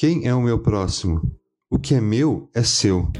Quem é o meu próximo? O que é meu é seu.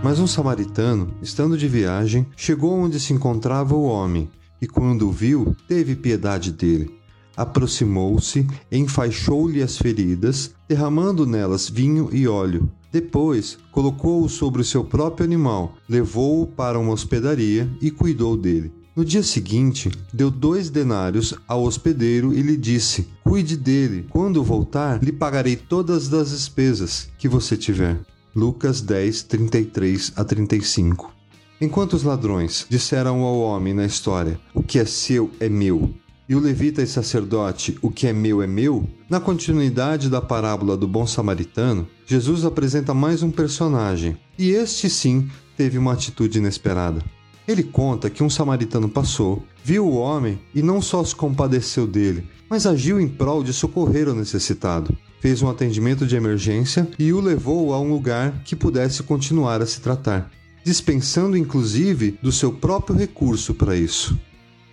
Mas um samaritano, estando de viagem, chegou onde se encontrava o homem, e quando o viu, teve piedade dele. Aproximou-se, enfaixou-lhe as feridas, derramando nelas vinho e óleo. Depois, colocou-o sobre o seu próprio animal, levou-o para uma hospedaria e cuidou dele. No dia seguinte, deu dois denários ao hospedeiro e lhe disse: Cuide dele, quando voltar, lhe pagarei todas as despesas que você tiver. Lucas 10, 33 a 35. Enquanto os ladrões disseram ao homem na história: O que é seu é meu, e o levita e sacerdote: O que é meu é meu, na continuidade da parábola do bom samaritano, Jesus apresenta mais um personagem, e este sim teve uma atitude inesperada. Ele conta que um samaritano passou, viu o homem e não só se compadeceu dele, mas agiu em prol de socorrer o necessitado fez um atendimento de emergência e o levou a um lugar que pudesse continuar a se tratar, dispensando inclusive do seu próprio recurso para isso.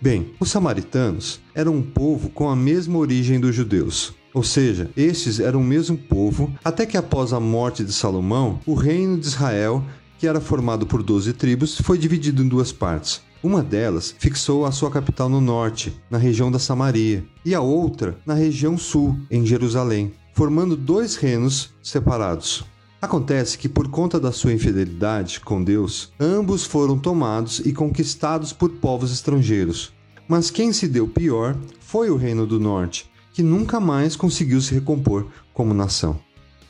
Bem, os samaritanos eram um povo com a mesma origem dos judeus. Ou seja, estes eram o mesmo povo, até que após a morte de Salomão, o reino de Israel, que era formado por doze tribos, foi dividido em duas partes. Uma delas fixou a sua capital no norte, na região da Samaria, e a outra na região sul, em Jerusalém formando dois reinos separados. Acontece que, por conta da sua infidelidade com Deus, ambos foram tomados e conquistados por povos estrangeiros. Mas quem se deu pior foi o Reino do Norte, que nunca mais conseguiu se recompor como nação.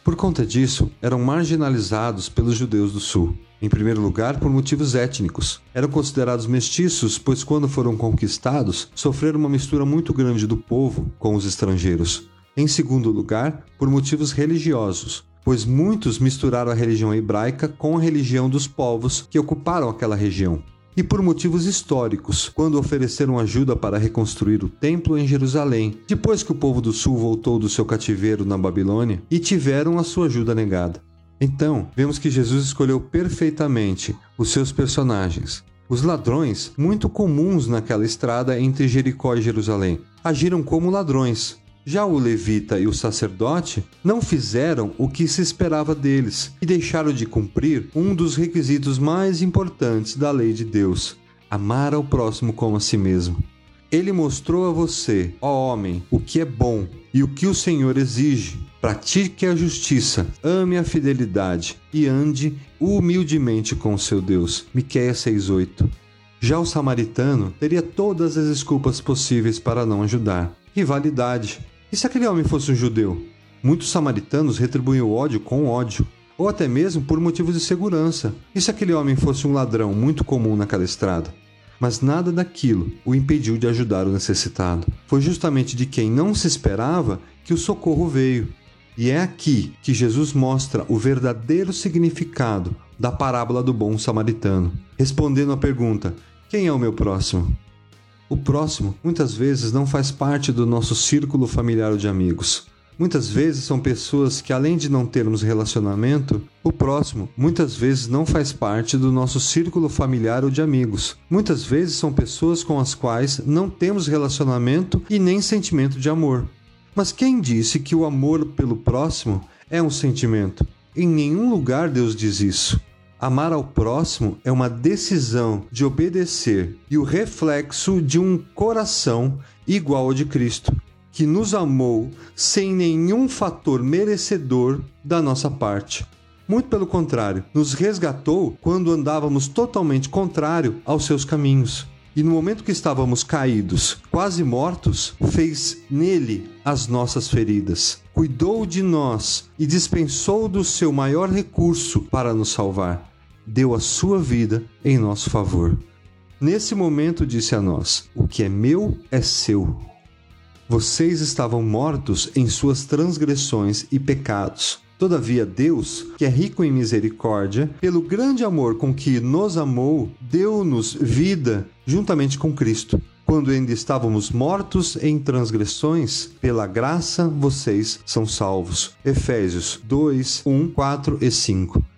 Por conta disso, eram marginalizados pelos judeus do Sul. Em primeiro lugar, por motivos étnicos. Eram considerados mestiços, pois, quando foram conquistados, sofreram uma mistura muito grande do povo com os estrangeiros. Em segundo lugar, por motivos religiosos, pois muitos misturaram a religião hebraica com a religião dos povos que ocuparam aquela região. E por motivos históricos, quando ofereceram ajuda para reconstruir o templo em Jerusalém, depois que o povo do sul voltou do seu cativeiro na Babilônia e tiveram a sua ajuda negada. Então, vemos que Jesus escolheu perfeitamente os seus personagens. Os ladrões, muito comuns naquela estrada entre Jericó e Jerusalém, agiram como ladrões, já o levita e o sacerdote não fizeram o que se esperava deles e deixaram de cumprir um dos requisitos mais importantes da lei de Deus: amar ao próximo como a si mesmo. Ele mostrou a você, ó homem, o que é bom e o que o Senhor exige. Pratique a justiça, ame a fidelidade e ande humildemente com o seu Deus. Miqueias 6:8. Já o samaritano teria todas as desculpas possíveis para não ajudar. Rivalidade, e se aquele homem fosse um judeu? Muitos samaritanos retribuem o ódio com ódio, ou até mesmo por motivos de segurança. E se aquele homem fosse um ladrão muito comum naquela estrada? Mas nada daquilo o impediu de ajudar o necessitado. Foi justamente de quem não se esperava que o socorro veio. E é aqui que Jesus mostra o verdadeiro significado da parábola do bom samaritano, respondendo à pergunta: quem é o meu próximo? O próximo muitas vezes não faz parte do nosso círculo familiar ou de amigos. Muitas vezes são pessoas que, além de não termos relacionamento, o próximo muitas vezes não faz parte do nosso círculo familiar ou de amigos. Muitas vezes são pessoas com as quais não temos relacionamento e nem sentimento de amor. Mas quem disse que o amor pelo próximo é um sentimento? Em nenhum lugar Deus diz isso. Amar ao próximo é uma decisão de obedecer e o reflexo de um coração igual ao de Cristo, que nos amou sem nenhum fator merecedor da nossa parte. Muito pelo contrário, nos resgatou quando andávamos totalmente contrário aos seus caminhos. E no momento que estávamos caídos, quase mortos, fez nele as nossas feridas, cuidou de nós e dispensou do seu maior recurso para nos salvar deu a sua vida em nosso favor. Nesse momento disse a nós: O que é meu é seu. Vocês estavam mortos em suas transgressões e pecados. Todavia, Deus, que é rico em misericórdia, pelo grande amor com que nos amou, deu-nos vida juntamente com Cristo. Quando ainda estávamos mortos em transgressões, pela graça vocês são salvos. Efésios 2, 1, 4 e 5.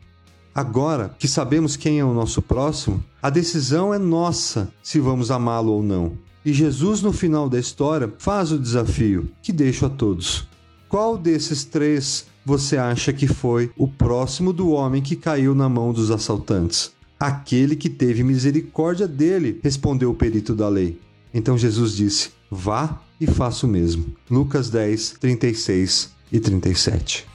Agora que sabemos quem é o nosso próximo, a decisão é nossa se vamos amá-lo ou não. E Jesus, no final da história, faz o desafio que deixo a todos. Qual desses três você acha que foi o próximo do homem que caiu na mão dos assaltantes? Aquele que teve misericórdia dele, respondeu o perito da lei. Então Jesus disse: Vá e faça o mesmo. Lucas 10, 36 e 37.